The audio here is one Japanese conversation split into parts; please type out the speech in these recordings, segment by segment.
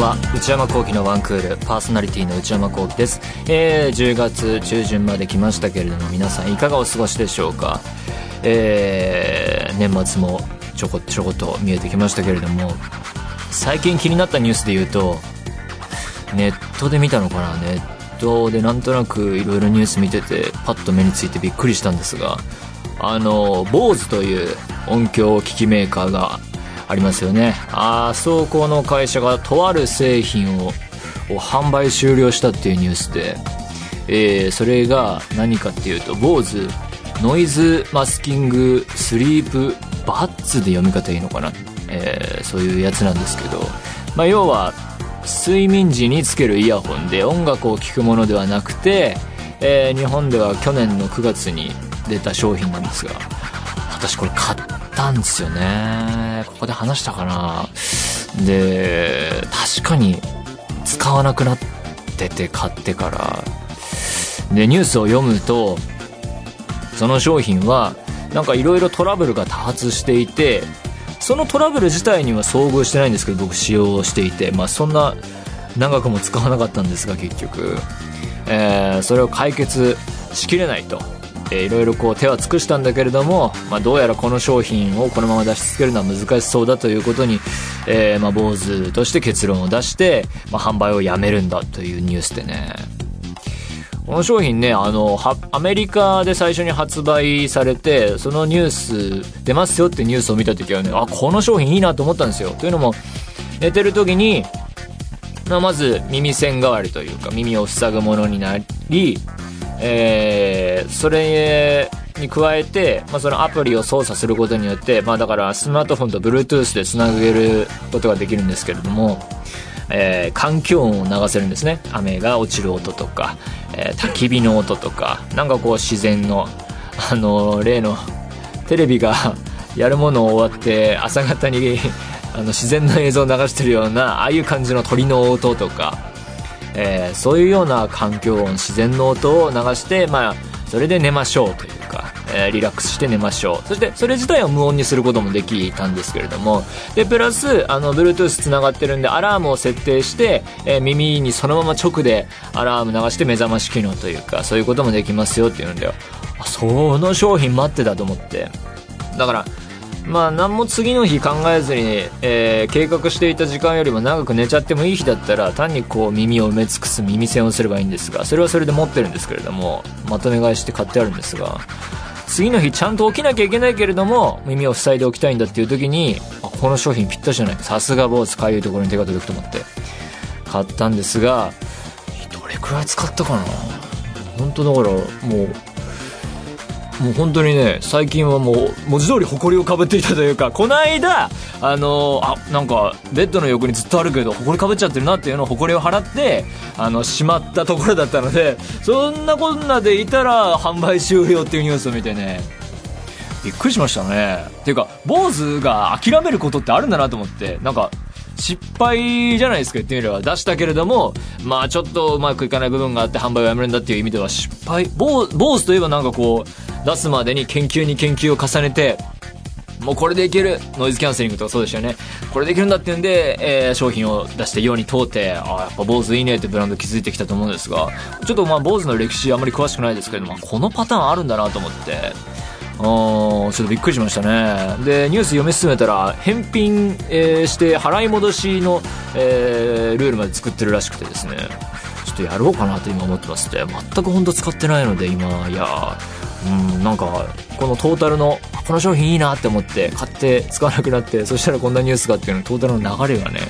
は。内山聖輝のワンクールパーソナリティの内山聖輝です、えー、10月中旬まで来ましたけれども皆さんいかがお過ごしでしょうか？えー、年末もちょこちょこと見えてきましたけれども最近気になったニュースで言うとネットで見たのかな？ネットでなんとなくいろいろニュース見ててパッと目についてびっくりしたんですがあの BOSE という音響機器メーカーがありますよね。あそこの会社がとある製品を販売終了したっていうニュースで、えー、それが何かっていうと BOSE ノイズマスキングスリープバッツで読み方いいのかな、えー、そういうやつなんですけど、まあ、要は睡眠時につけるイヤホンで音楽を聴くものではなくて、えー、日本では去年の9月に出た商品なんですが私これ買ったんですよね。ここで話したかな。で確かに使わなくなってて買ってから。でニュースを読むとその商品はなんかいろいろトラブルが多発していてそのトラブル自体には遭遇してないんですけど僕使用していて。まあそんな長くも使わなかったんですが結局、えー、それを解決しきれないと。えー、いろいろこう手は尽くしたんだけれども、まあ、どうやらこの商品をこのまま出し続けるのは難しそうだということに、えー、まあ、坊主として結論を出して、まあ、販売をやめるんだというニュースでね、この商品ね、あの、アメリカで最初に発売されて、そのニュース出ますよってニュースを見た時はね、あ、この商品いいなと思ったんですよ。というのも、寝てる時に、ままず耳栓代わりというか、耳を塞ぐものになり、えー、それに加えて、まあ、そのアプリを操作することによって、まあ、だからスマートフォンと Bluetooth でつなげることができるんですけれども、えー、環境音を流せるんですね。雨が落ちる音とか、えー、焚き火の音とかなんかこう自然のあの例のテレビが やるものを終わって朝方にあの自然の映像を流してるようなああいう感じの鳥の音とか、えー、そういうような環境音自然の音を流してまあそれで寝ましょうというか、えー、リラックスして寝ましょう。そしてそれ自体を無音にすることもできたんですけれども。でプラスあの Bluetooth つながってるんでアラームを設定して、えー、耳にそのまま直でアラーム流して目覚まし機能というかそういうこともできますよっていうんだよその商品待ってたと思って。だからまあ何も次の日考えずに、えー、計画していた時間よりも長く寝ちゃってもいい日だったら単にこう耳を埋め尽くす耳栓をすればいいんですがそれはそれで持ってるんですけれどもまとめ買いして買ってあるんですが次の日ちゃんと起きなきゃいけないけれども耳を塞いでおきたいんだっていう時にあこの商品ぴったしじゃないさすが坊主かゆいところに手が届くと思って。買ったんですがどれくらい使ったかな？本当だからもうもう本当にね最近はもう文字通り埃をかぶっていたというかこの間あのあなんかベッドの横にずっとあるけど埃かぶっちゃってるなっていうのを埃を払ってあのしまったところだったのでそんなこんなでいたら販売終了っていうニュースを見てねびっくりしましたね。っていうか坊主が諦めることってあるんだなと思ってなんか失敗じゃないですか言ってみれば。出したけれどもまあちょっとうまくいかない部分があって販売をやめるんだっていう意味では失敗。坊主といえばなんかこう出すまでに研究に研究を重ねてもうこれでいける。ノイズキャンセリングとかそうでしたよね。これでいけるんだっていうんで、えー、商品を出して世に通ってああやっぱ坊主いいねってブランド築いてきたと思うんですがちょっとまあ坊主の歴史あまり詳しくないですけどもこのパターンあるんだなと思って。ちょっとびっくりしましたね。でニュース読み進めたら返品、えー、して払い戻しの、えー、ルールまで作ってるらしくてですね。ちょっとやろうかなと今思ってますって全く本当使ってないので今いやうんなんかこのトータルのこの商品いいなって思って買って使わなくなってそしたらこんなニュースがっていうのトータルの流れがね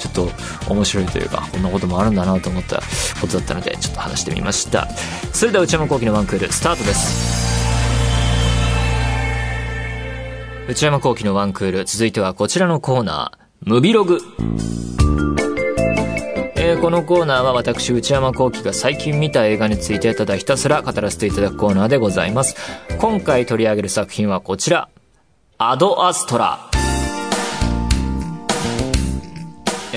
ちょっと面白いというかこんなこともあるんだなと思ったことだったのでちょっと話してみました。それでは内山昂輝のワンクールスタートです。内山幸輝のワンクール。続いてはこちらのコーナー、ムビログ。えー、このコーナーは私、内山幸輝が最近見た映画についてただひたすら語らせていただくコーナーでございます。今回取り上げる作品はこちら。アドアストラ。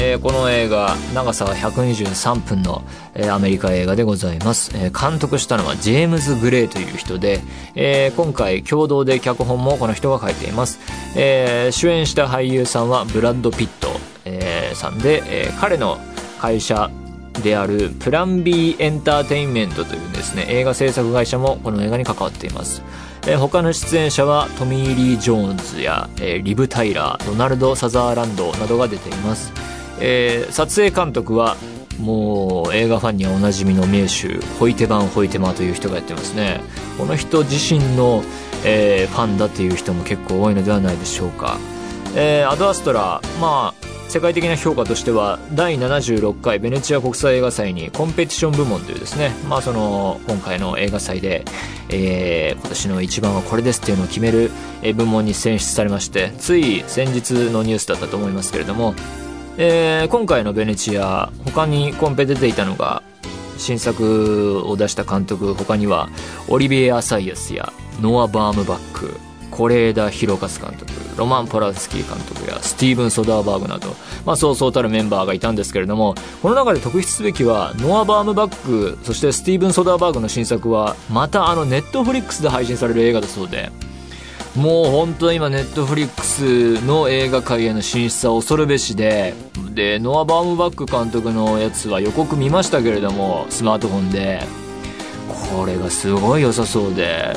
えー、この映画長さは123分の、えー、アメリカ映画でございます、えー、監督したのはジェームズ・グレーという人で、え今回共同で脚本もこの人が書いています、え主演した俳優さんはブラッド・ピット、えさんで、えー彼の会社であるプラン B エンターテインメントというですね、映画制作会社もこの映画に関わっています。えー他の出演者はトミー・リー・ジョーンズや、えーリブ・タイラー、ドナルド・サザーランドなどが出ています。えー撮影監督はもう映画ファンにはおなじみの名手ホイテバン・ホイテマという人がやってますね。この人自身の、えーファンだっていう人も結構多いのではないでしょうか、えーアドアストラまあ世界的な評価としては第76回ベネチア国際映画祭にコンペティション部門というですね、まあ、その今回の映画祭で、えー今年の一番はこれですっていうのを決める部門に選出されましてつい先日のニュースだったと思いますけれどもえー今回のベネチア他にコンペ出ていたのが新作を出した監督他にはオリビエ・アサイアスやノア・バームバック是枝裕和監督ロマン・ポランスキー監督やスティーブン・ソダーバーグなど、まあ、そうそうたるメンバーがいたんですけれどもこの中で特筆すべきはノア・バームバックそしてスティーブン・ソダーバーグの新作はまたあのネットフリックスで配信される映画だそうでもう本当に今ネットフリックスの映画界への進出は恐るべしで、で、ノア・バームバック監督のやつは予告見ましたけれども、スマートフォンで、これがすごい良さそうで、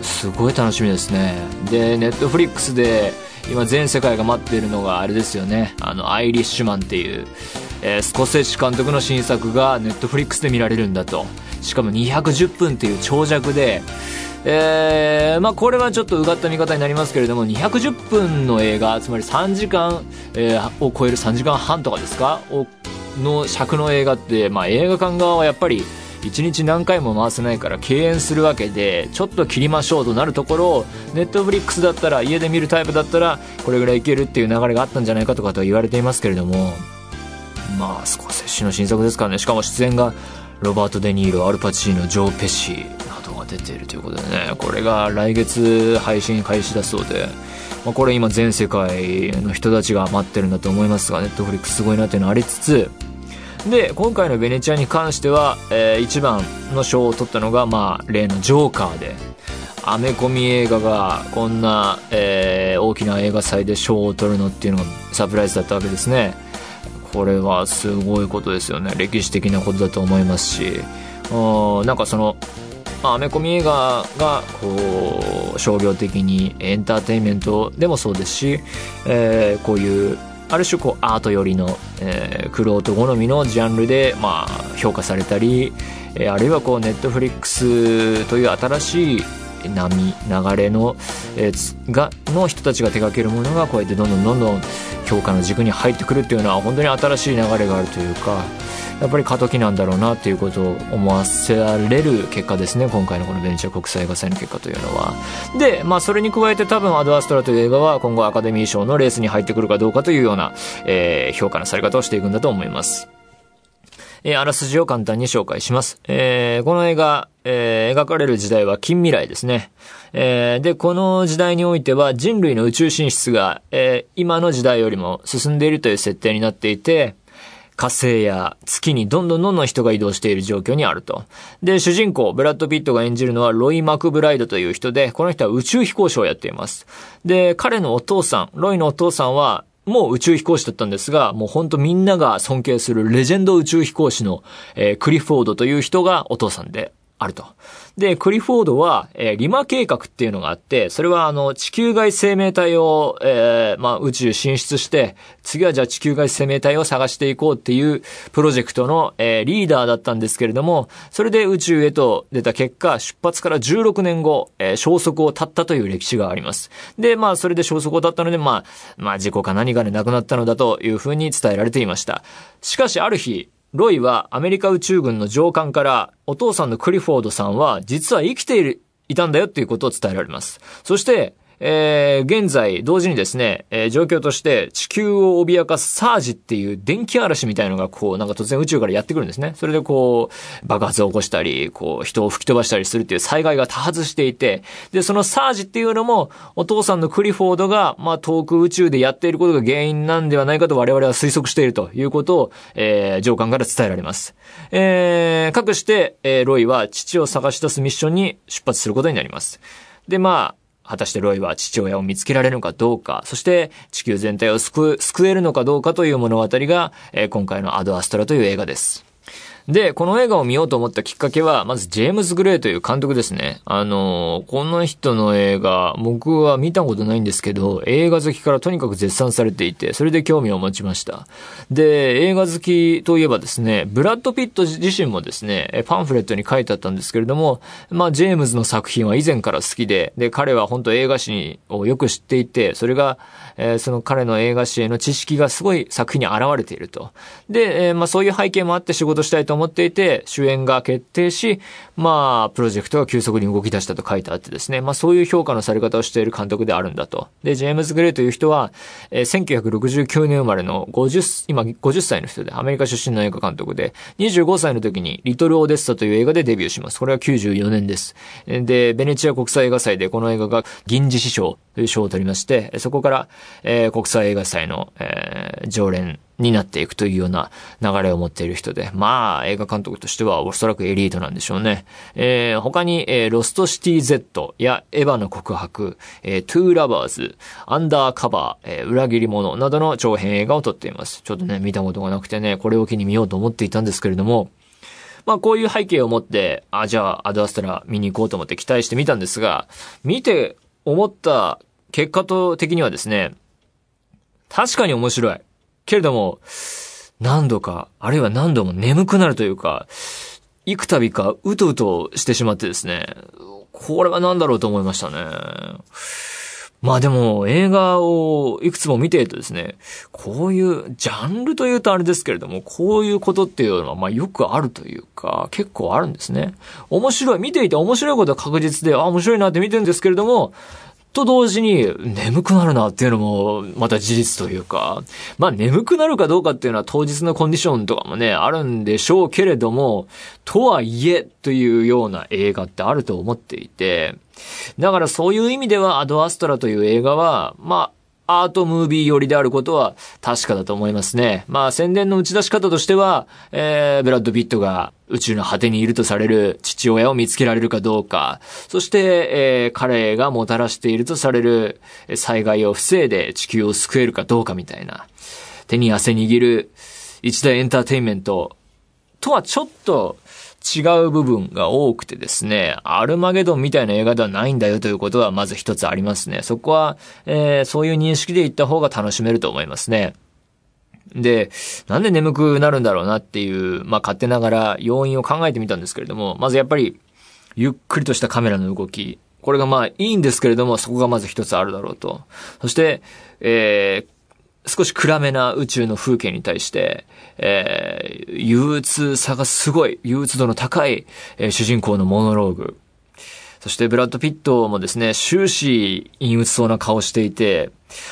すごい楽しみですね。で、ネットフリックスで今全世界が待っているのがあれですよね。あの、アイリッシュマンっていう、えースコセッシ監督の新作がネットフリックスで見られるんだと。しかも210分っていう長尺で、えーまあこれはちょっとうがった見方になりますけれども210分の映画つまり3時間、えーを超える3時間半とかですか？の尺の映画って、まあ、映画館側はやっぱり1日何回も回せないから敬遠するわけでちょっと切りましょうとなるところをネットフリックスだったら家で見るタイプだったらこれぐらいいけるっていう流れがあったんじゃないかとかと言われていますけれどもまあスコセッシの新作ですからね。しかも出演がロバート・デ・ニーロアルパチーノジョー・ペシなどが出ているということでねこれが来月配信開始だそうで、まあ、これ今全世界の人たちが待ってるんだと思いますがネットフリックスすごいなっていうのありつつで今回のベネチアに関しては、えー一番の賞を取ったのが、まあ、例のジョーカーでアメコミ映画がこんな、えー大きな映画祭で賞を取るのっていうのがサプライズだったわけですね。これはすごいことですよね。歴史的なことだと思いますし。うんなんかそのアメコミ映画がこう商業的にエンターテインメントでもそうですし、えーこういうある種こうアート寄りの、えー、クロート好みのジャンルで、まあ、評価されたり、えーあるいはこうネットフリックスという新しい波流れの,、えーがの人たちが手掛けるものがこうやってどんどんどんどん評価の軸に入ってくるっていうのは本当に新しい流れがあるというかやっぱり過渡期なんだろうなっていうことを思わせられる結果ですね今回のこのベネチア国際映画祭の結果というのはでまあそれに加えて多分アドアストラという映画は今後アカデミー賞のレースに入ってくるかどうかというような、えー評価のされ方をしていくんだと思いますえーあらすじを簡単に紹介します。えーこの映画、えー描かれる時代は近未来ですね。えーで、この時代においては人類の宇宙進出が、えー今の時代よりも進んでいるという設定になっていて、火星や月にどんどんどんどん人が移動している状況にあると。で、主人公、ブラッド・ピットが演じるのはロイ・マクブライドという人で、この人は宇宙飛行士をやっています。で、彼のお父さん、ロイのお父さんは、もう宇宙飛行士だったんですが、もうほんとみんなが尊敬するレジェンド宇宙飛行士の、えークリフォードという人がお父さんであると。で、クリフォードは、えーリマ計画っていうのがあって、それはあの、地球外生命体を、えーまあ、宇宙進出して、次はじゃあ地球外生命体を探していこうっていうプロジェクトの、えーリーダーだったんですけれども、それで宇宙へと出た結果、出発から16年後、えー消息を絶ったという歴史があります。で、まあ、それで消息を絶ったので、まあ、まあ、事故か何かで亡くなったのだというふうに伝えられていました。しかし、ある日、ロイはアメリカ宇宙軍の上官から、お父さんのクリフォードさんは、実は生きている、いたんだよっていうことを伝えられます。そして、えー現在、同時にですね、えー状況として地球を脅かすサージっていう電気嵐みたいのがこう、なんか突然宇宙からやってくるんですね。それでこう、爆発を起こしたり、こう、人を吹き飛ばしたりするっていう災害が多発していて、で、そのサージっていうのも、お父さんのクリフォードが、まあ、遠く宇宙でやっていることが原因なんではないかと我々は推測しているということを、えー上官から伝えられます。えー、かくして、えーロイは父を探し出すミッションに出発することになります。で、まあ、果たしてロイは父親を見つけられるのかどうか、そして地球全体を救、救えるのかどうかという物語が、え、今回のアドアストラという映画です。で、この映画を見ようと思ったきっかけは、まずジェームズ・グレイという監督ですね。あのー、この人の映画、僕は見たことないんですけど、映画好きからとにかく絶賛されていて、それで興味を持ちました。で、映画好きといえばですね、ブラッド・ピット自身もですね、パンフレットに書いてあったんですけれども、まあ、ジェームズの作品は以前から好きで、で、彼は本当映画史をよく知っていて、それが、えー、その彼の映画史への知識がすごい作品に現れていると。で、えー、まあ、そういう背景もあって仕事したいと思持っていて、主演が決定し、まあ、プロジェクトが急速に動き出したと書いてあってですね、まあ、そういう評価のされ方をしている監督であるんだと。で、ジェームズ・グレイという人は、えー、1969年生まれの50、今50歳の人で、アメリカ出身の映画監督で、25歳の時にリトル・オデッサという映画でデビューします。これは94年です。で、ベネチア国際映画祭でこの映画が銀獅子賞という賞を取りまして、そこから、えー、国際映画祭の、えー、常連になっていくというような流れを持っている人で、まあ、映画監督としてはおそらくエリートなんでしょうね。えー、他に、えー、ロストシティ Z やエヴァの告白、えー、トゥーラバーズ、アンダーカバー、えー、裏切り者などの長編映画を撮っています。ちょっとね、見たことがなくてね、これを機に見ようと思っていたんですけれども、まあこういう背景を持って、あ、じゃあアドアストラ見に行こうと思って期待してみたんですが、見て思った結果と的にはですね、確かに面白い。けれども、何度か、あるいは何度も眠くなるというか、幾度かうとうとしてしまってですね、これは何だろうと思いましたね。まあでも映画をいくつも見ているとですね、こういうジャンルというとあれですけれども、こういうことっていうのはまあよくあるというか、結構あるんですね。面白い、見ていて面白いことは確実で、あ、面白いなって見てるんですけれども、と同時に眠くなるなっていうのもまた事実というか、まあ眠くなるかどうかっていうのは当日のコンディションとかもね、あるんでしょうけれども、とはいえというような映画ってあると思っていて、だからそういう意味ではアドアストラという映画は、まあアートムービー寄りであることは確かだと思いますね。まあ宣伝の打ち出し方としては、えー、ブラッド・ピットが宇宙の果てにいるとされる父親を見つけられるかどうか、そして、えー、彼がもたらしているとされる災害を防いで地球を救えるかどうかみたいな、手に汗握る一大エンターテインメントとはちょっと違う部分が多くてですね、アルマゲドンみたいな映画ではないんだよということはまず一つありますね。そこは、えー、そういう認識で行った方が楽しめると思いますね。で、なんで眠くなるんだろうなっていう、まあ勝手ながら要因を考えてみたんですけれども、まずやっぱり、ゆっくりとしたカメラの動き。これがまあいいんですけれども、そこがまず一つあるだろうと。そして、えー、少し暗めな宇宙の風景に対して、えー、憂鬱さがすごい、憂鬱度の高い、えー、主人公のモノローグ。そしてブラッド・ピットもですね、終始陰鬱そうな顔していて、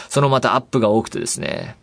そのまたアップが多くてですね、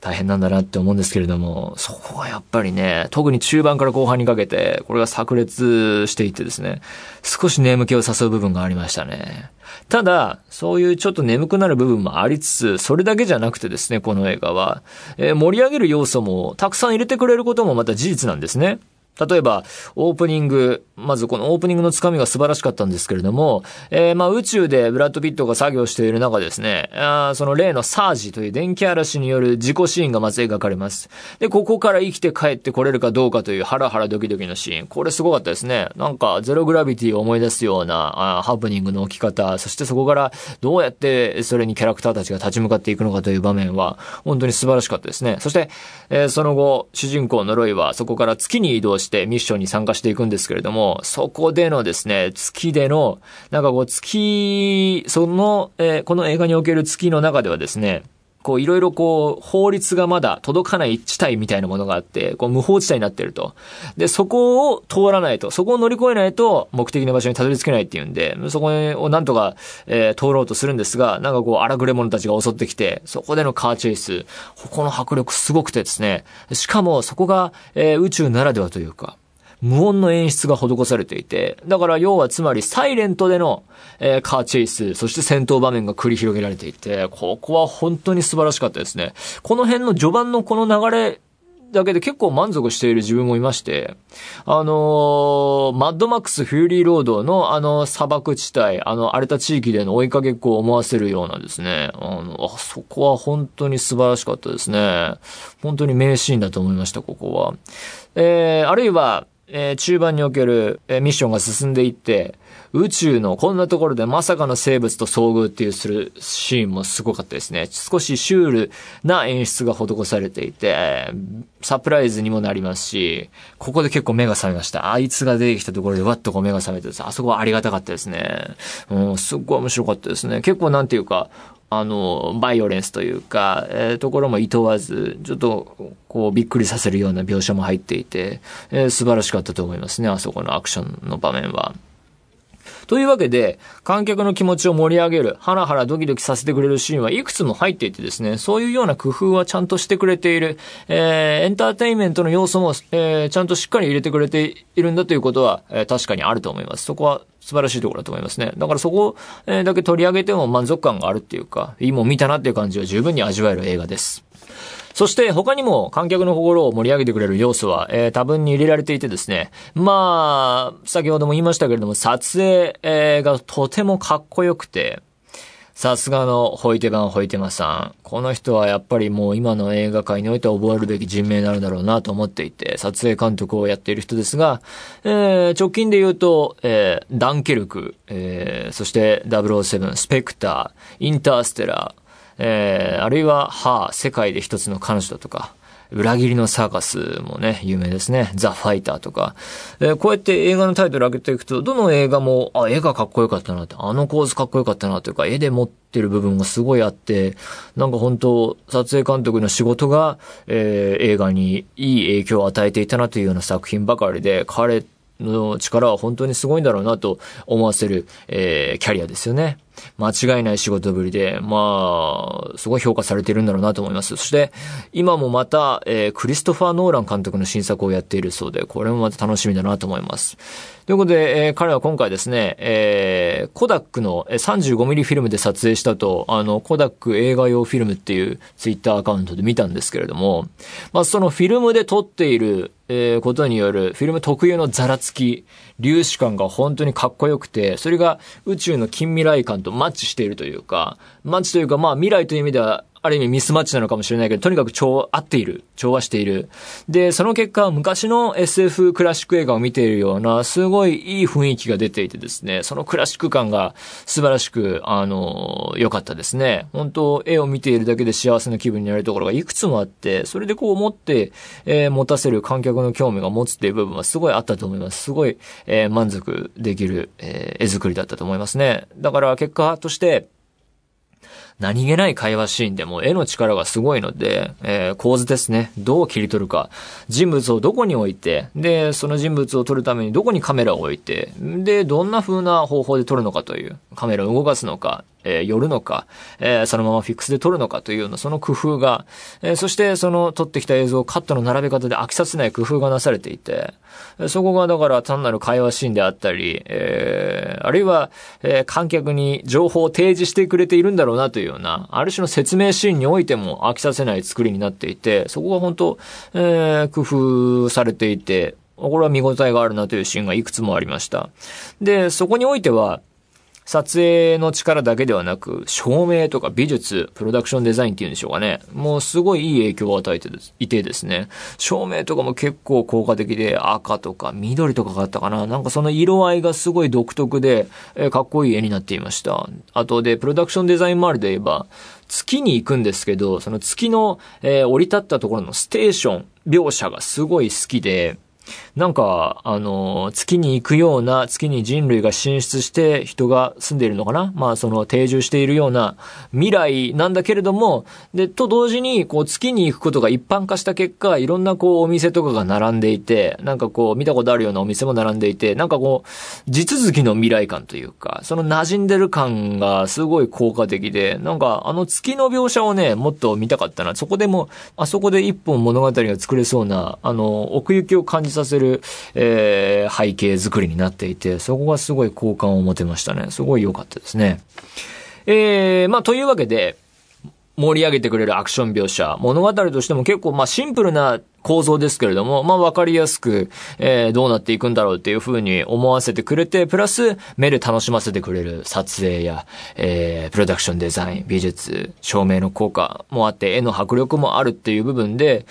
大変なんだなって思うんですけれども、そこはやっぱりね、特に中盤から後半にかけて、これが炸裂していってですね、少し眠気を誘う部分がありましたね。ただ、そういうちょっと眠くなる部分もありつつ、それだけじゃなくてですね、この映画は、えー、盛り上げる要素もたくさん入れてくれることもまた事実なんですね。例えば、オープニング、まずこのオープニングのつかみが素晴らしかったんですけれども、えー、まあ宇宙でブラッド・ピットが作業している中ですね、あその例のサージという電気嵐による事故シーンがまず描かれます。で、ここから生きて帰ってこれるかどうかというハラハラドキドキのシーン。これすごかったですね。なんか、ゼログラビティを思い出すようなあハプニングの起き方、そしてそこからどうやってそれにキャラクターたちが立ち向かっていくのかという場面は、本当に素晴らしかったですね。そして、えー、その後、主人公のロイはそこから月に移動してミッションに参加していくんですけれども、そこでのですね、月での、なんかこう月、その、えー、この映画における月の中ではですね、こういろいろこう法律がまだ届かない地帯みたいなものがあって、こう無法地帯になってると。で、そこを通らないと、そこを乗り越えないと目的の場所にたどり着けないっていうんで、そこをなんとか、えー、通ろうとするんですが、なんかこう荒くれ者たちが襲ってきて、そこでのカーチェイス、ここの迫力すごくてですね、しかもそこが、えー、宇宙ならではというか、無音の演出が施されていて、だから要はつまりサイレントでの、えー、カーチェイス、そして戦闘場面が繰り広げられていて、ここは本当に素晴らしかったですね。この辺の序盤のこの流れだけで結構満足している自分もいまして、あのー、マッドマックス・フューリー・ロードのあの砂漠地帯、あの荒れた地域での追いかけっこを思わせるようなですね、あの、あそこは本当に素晴らしかったですね。本当に名シーンだと思いました、ここは。えー、あるいは、えー、中盤における、えー、ミッションが進んでいって、宇宙のこんなところでまさかの生物と遭遇っていうするシーンもすごかったですね。少しシュールな演出が施されていて、サプライズにもなりますし、ここで結構目が覚めました。あいつが出てきたところでわっとこう目が覚めてですあそこはありがたかったですね。うん、すっごい面白かったですね。結構なんていうか、あの、バイオレンスというか、えー、ところも厭わず、ちょっと、こう、びっくりさせるような描写も入っていて、えー、素晴らしかったと思いますね、あそこのアクションの場面は。というわけで、観客の気持ちを盛り上げる、ハラハラドキドキさせてくれるシーンはいくつも入っていてですね、そういうような工夫はちゃんとしてくれている、えー、エンターテインメントの要素も、えー、ちゃんとしっかり入れてくれているんだということは、えー、確かにあると思います。そこは素晴らしいところだと思いますね。だからそこだけ取り上げても満足感があるっていうか、いいもん見たなっていう感じは十分に味わえる映画です。そして他にも観客の心を盛り上げてくれる要素は、えー、多分に入れられていてですね。まあ、先ほども言いましたけれども、撮影、えー、がとてもかっこよくて、さすがのホイテバン・ホイテマさん。この人はやっぱりもう今の映画界においては覚えるべき人名になるだろうなと思っていて、撮影監督をやっている人ですが、えー、直近で言うと、えー、ダンケルク、えー、そして007、スペクター、インターステラー、えー、あるいは、は、世界で一つの彼女だとか、裏切りのサーカスもね、有名ですね。ザ・ファイターとか。えー、こうやって映画のタイトル上げていくと、どの映画も、あ、絵がかっこよかったなって、あの構図かっこよかったなというか、絵で持ってる部分がすごいあって、なんか本当撮影監督の仕事が、えー、映画にいい影響を与えていたなというような作品ばかりで、彼の力は本当にすごいんだろうなと思わせる、えー、キャリアですよね。間違いない仕事ぶりで、まあ、すごい評価されてるんだろうなと思います。そして、今もまた、えー、クリストファー・ノーラン監督の新作をやっているそうで、これもまた楽しみだなと思います。ということで、えー、彼は今回ですね、えー、コダックの 35mm フィルムで撮影したと、あの、コダック映画用フィルムっていうツイッターアカウントで見たんですけれども、まあ、そのフィルムで撮っている、えー、ことによるフィルム特有のザラつき、粒子感が本当にかっこよくて、それが宇宙の近未来感とマッチしているというか、マッチというかまあ未来という意味ではある意味ミスマッチなのかもしれないけど、とにかく調、合っている。調和している。で、その結果、昔の SF クラシック映画を見ているような、すごいいい雰囲気が出ていてですね、そのクラシック感が素晴らしく、あの、良かったですね。本当絵を見ているだけで幸せな気分になるところがいくつもあって、それでこう思って、えー、持たせる観客の興味が持つっていう部分はすごいあったと思います。すごい、えー、満足できる、えー、絵作りだったと思いますね。だから結果として、何気ない会話シーンでも絵の力がすごいので、えー、構図ですね。どう切り取るか。人物をどこに置いて、で、その人物を撮るためにどこにカメラを置いて、で、どんな風な方法で撮るのかという、カメラを動かすのか、えー、寄るのか、えー、そのままフィックスで撮るのかというような、その工夫が、えー、そしてその撮ってきた映像をカットの並べ方で飽きさせない工夫がなされていて、そこがだから単なる会話シーンであったり、えー、あるいは、えー、観客に情報を提示してくれているんだろうなというような、ある種の説明シーンにおいても飽きさせない作りになっていて、そこが本当、えー、工夫されていて、これは見応えがあるなというシーンがいくつもありました。で、そこにおいては、撮影の力だけではなく、照明とか美術、プロダクションデザインっていうんでしょうかね。もうすごいいい影響を与えていてですね。照明とかも結構効果的で赤とか緑とかがあったかな。なんかその色合いがすごい独特で、えー、かっこいい絵になっていました。あとで、プロダクションデザイン周りで言えば、月に行くんですけど、その月の、えー、降り立ったところのステーション描写がすごい好きで、なんか、あの、月に行くような、月に人類が進出して人が住んでいるのかな？まあ、その定住しているような未来なんだけれども、で、と同時に、こう、月に行くことが一般化した結果、いろんなこう、お店とかが並んでいて、なんかこう、見たことあるようなお店も並んでいて、なんかこう、地続きの未来感というか、その馴染んでる感がすごい効果的で、なんか、あの月の描写をね、もっと見たかったな。そこでも、あそこで一本物語が作れそうな、あの、奥行きを感じさせる、えー、背景作りになっていて、そこがすごい好感を持てましたね。すごい良かったですね。えー、まあ、というわけで、盛り上げてくれるアクション描写、物語としても結構まあシンプルな構造ですけれども、まあわかりやすく、えー、どうなっていくんだろうっていう風に思わせてくれて、プラス目で楽しませてくれる撮影や、えー、プロダクションデザイン、美術、照明の効果もあって、絵の迫力もあるっていう部分で、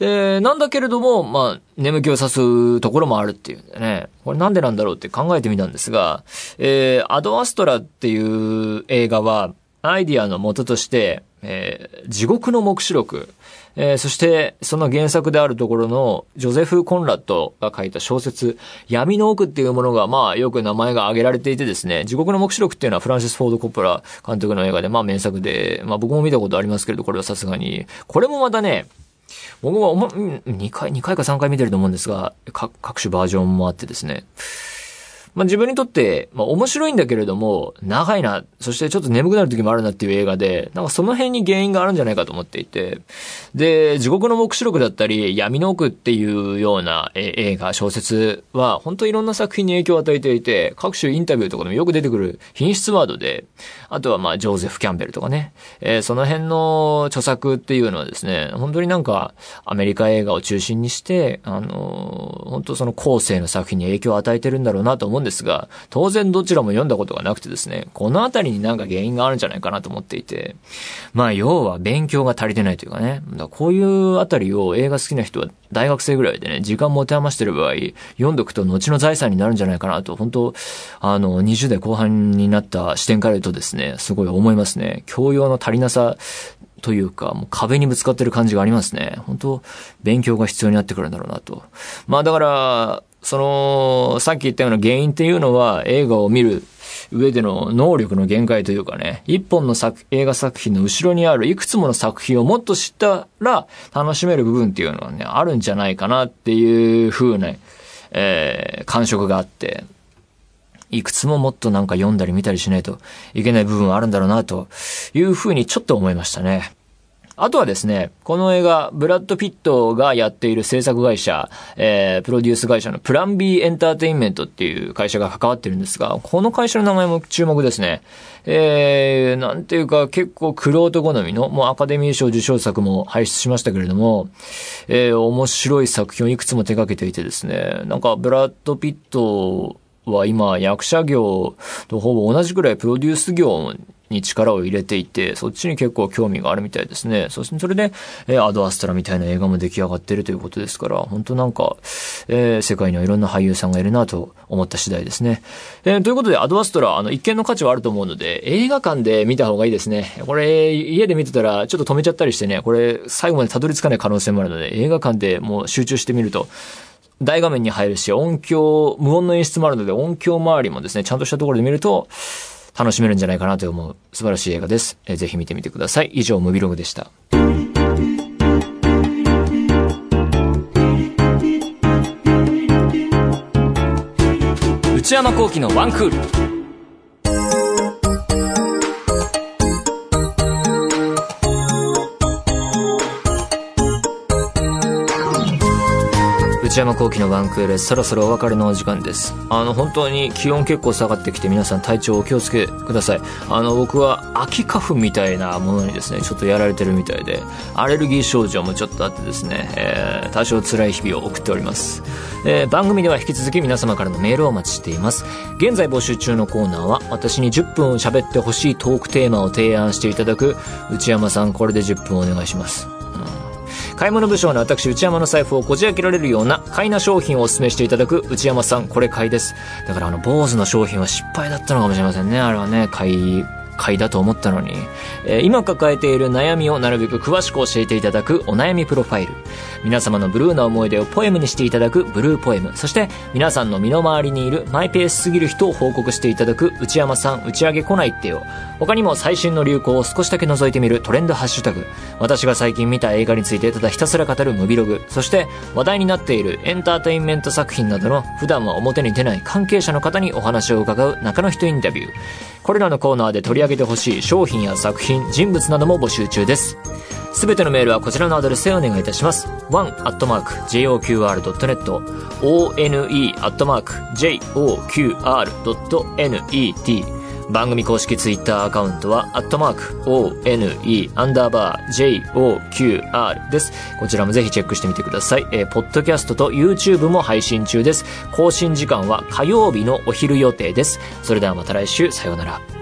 え、なんだけれども、まあ、眠気を誘うところもあるっていうね、これなんでなんだろうって考えてみたんですが、えー、アドアストラっていう映画は、アイディアの元として、えー、地獄の目視録、えー、そして、その原作であるところの、ジョゼフ・コンラッドが書いた小説、闇の奥っていうものが、まあ、よく名前が挙げられていてですね、地獄の目視録っていうのはフランシス・フォード・コッポラ監督の映画で、まあ、名作で、まあ、僕も見たことありますけれど、これはさすがに。これもまたね、僕は、2回、2回か3回見てると思うんですが、各種バージョンもあってですね。まあ、自分にとって、まあ、面白いんだけれども、長いな、そしてちょっと眠くなる時もあるなっていう映画で、なんかその辺に原因があるんじゃないかと思っていて、で、地獄の目視録だったり、闇の奥っていうような映画、小説は、本当いろんな作品に影響を与えていて、各種インタビューとかでもよく出てくる品質ワードで、あとはまあ、ジョーゼフ・キャンベルとかね、えー、その辺の著作っていうのはですね、本当になんか、アメリカ映画を中心にして、あのー、本当その後世の作品に影響を与えてるんだろうなと思ってんですが、当然どちらも読んだことがなくてですね、このあたりになんか原因があるんじゃないかなと思っていて、まあ要は勉強が足りてないというかね、だこういうあたりを映画好きな人は大学生ぐらいでね、時間持て余してる場合、読んどくと後の財産になるんじゃないかなと、本当あの、20代後半になった視点から言うとですね、すごい思いますね。教養の足りなさというか、もう壁にぶつかってる感じがありますね。本当勉強が必要になってくるんだろうなと。まあだから、その、さっき言ったような原因っていうのは映画を見る上での能力の限界というかね、一本の作映画作品の後ろにあるいくつもの作品をもっと知ったら楽しめる部分っていうのはね、あるんじゃないかなっていう風な、えー、感触があって、いくつももっとなんか読んだり見たりしないといけない部分はあるんだろうなという風にちょっと思いましたね。あとはですね、この映画、ブラッド・ピットがやっている制作会社、えー、プロデュース会社のプラン B エンターテインメントっていう会社が関わってるんですが、この会社の名前も注目ですね。えー、なんていうか結構クロート好みの、もうアカデミー賞受賞作も輩出しましたけれども、えー、面白い作品をいくつも手掛けていてですね、なんかブラッド・ピットは今役者業とほぼ同じくらいプロデュース業に力を入れていて、そっちに結構興味があるみたいですね。そしてそれで、えー、アドアストラみたいな映画も出来上がってるということですから、本当なんか、えー、世界にはいろんな俳優さんがいるなと思った次第ですね。えー、ということで、アドアストラ、あの、一見の価値はあると思うので、映画館で見た方がいいですね。これ、家で見てたら、ちょっと止めちゃったりしてね、これ、最後までたどり着かない可能性もあるので、映画館でもう集中してみると、大画面に入るし、音響、無音の演出もあるので、音響周りもですね、ちゃんとしたところで見ると、楽しめるんじゃないかなと思う素晴らしい映画です。えー、ぜひ見てみてください。以上、ムビログでした。内山幸喜のワンクール。内山幸喜のワンクールそろそろお別れのお時間ですあの本当に気温結構下がってきて皆さん体調お気をつけくださいあの僕は秋花粉みたいなものにですねちょっとやられてるみたいでアレルギー症状もちょっとあってですね、えー、多少辛い日々を送っておりますえー、番組では引き続き皆様からのメールをお待ちしています。現在募集中のコーナーは、私に10分喋ってほしいトークテーマを提案していただく、内山さんこれで10分お願いします。買い物部署の私内山の財布をこじ開けられるような買いな商品をお勧めしていただく内山さんこれ買いです。だからあの坊主の商品は失敗だったのかもしれませんね。あれはね買い回だと思ったのに、えー、今抱えている悩みをなるべく詳しく教えていただくお悩みプロファイル。皆様のブルーな思い出をポエムにしていただくブルーポエム。そして皆さんの身の回りにいるマイペースすぎる人を報告していただく内山さん打ち上げ来ないってよ。他にも最新の流行を少しだけ覗いてみるトレンドハッシュタグ。私が最近見た映画についてただひたすら語るムビログ。そして話題になっているエンターテインメント作品などの普段は表に出ない関係者の方にお話を伺う中の人インタビュー。これらのコーナーで取り上げげてほしい商品や作品、人物なども募集中です。すべてのメールはこちらのアドレスへお願いいたします。one.joqr.net one.joqr.net 番組公式ツイッターアカウントは、アットマーク、ONE、アンダーバー、JOQR です。こちらもぜひチェックしてみてください。えー、ポッドキャストと YouTube も配信中です。更新時間は火曜日のお昼予定です。それではまた来週、さようなら。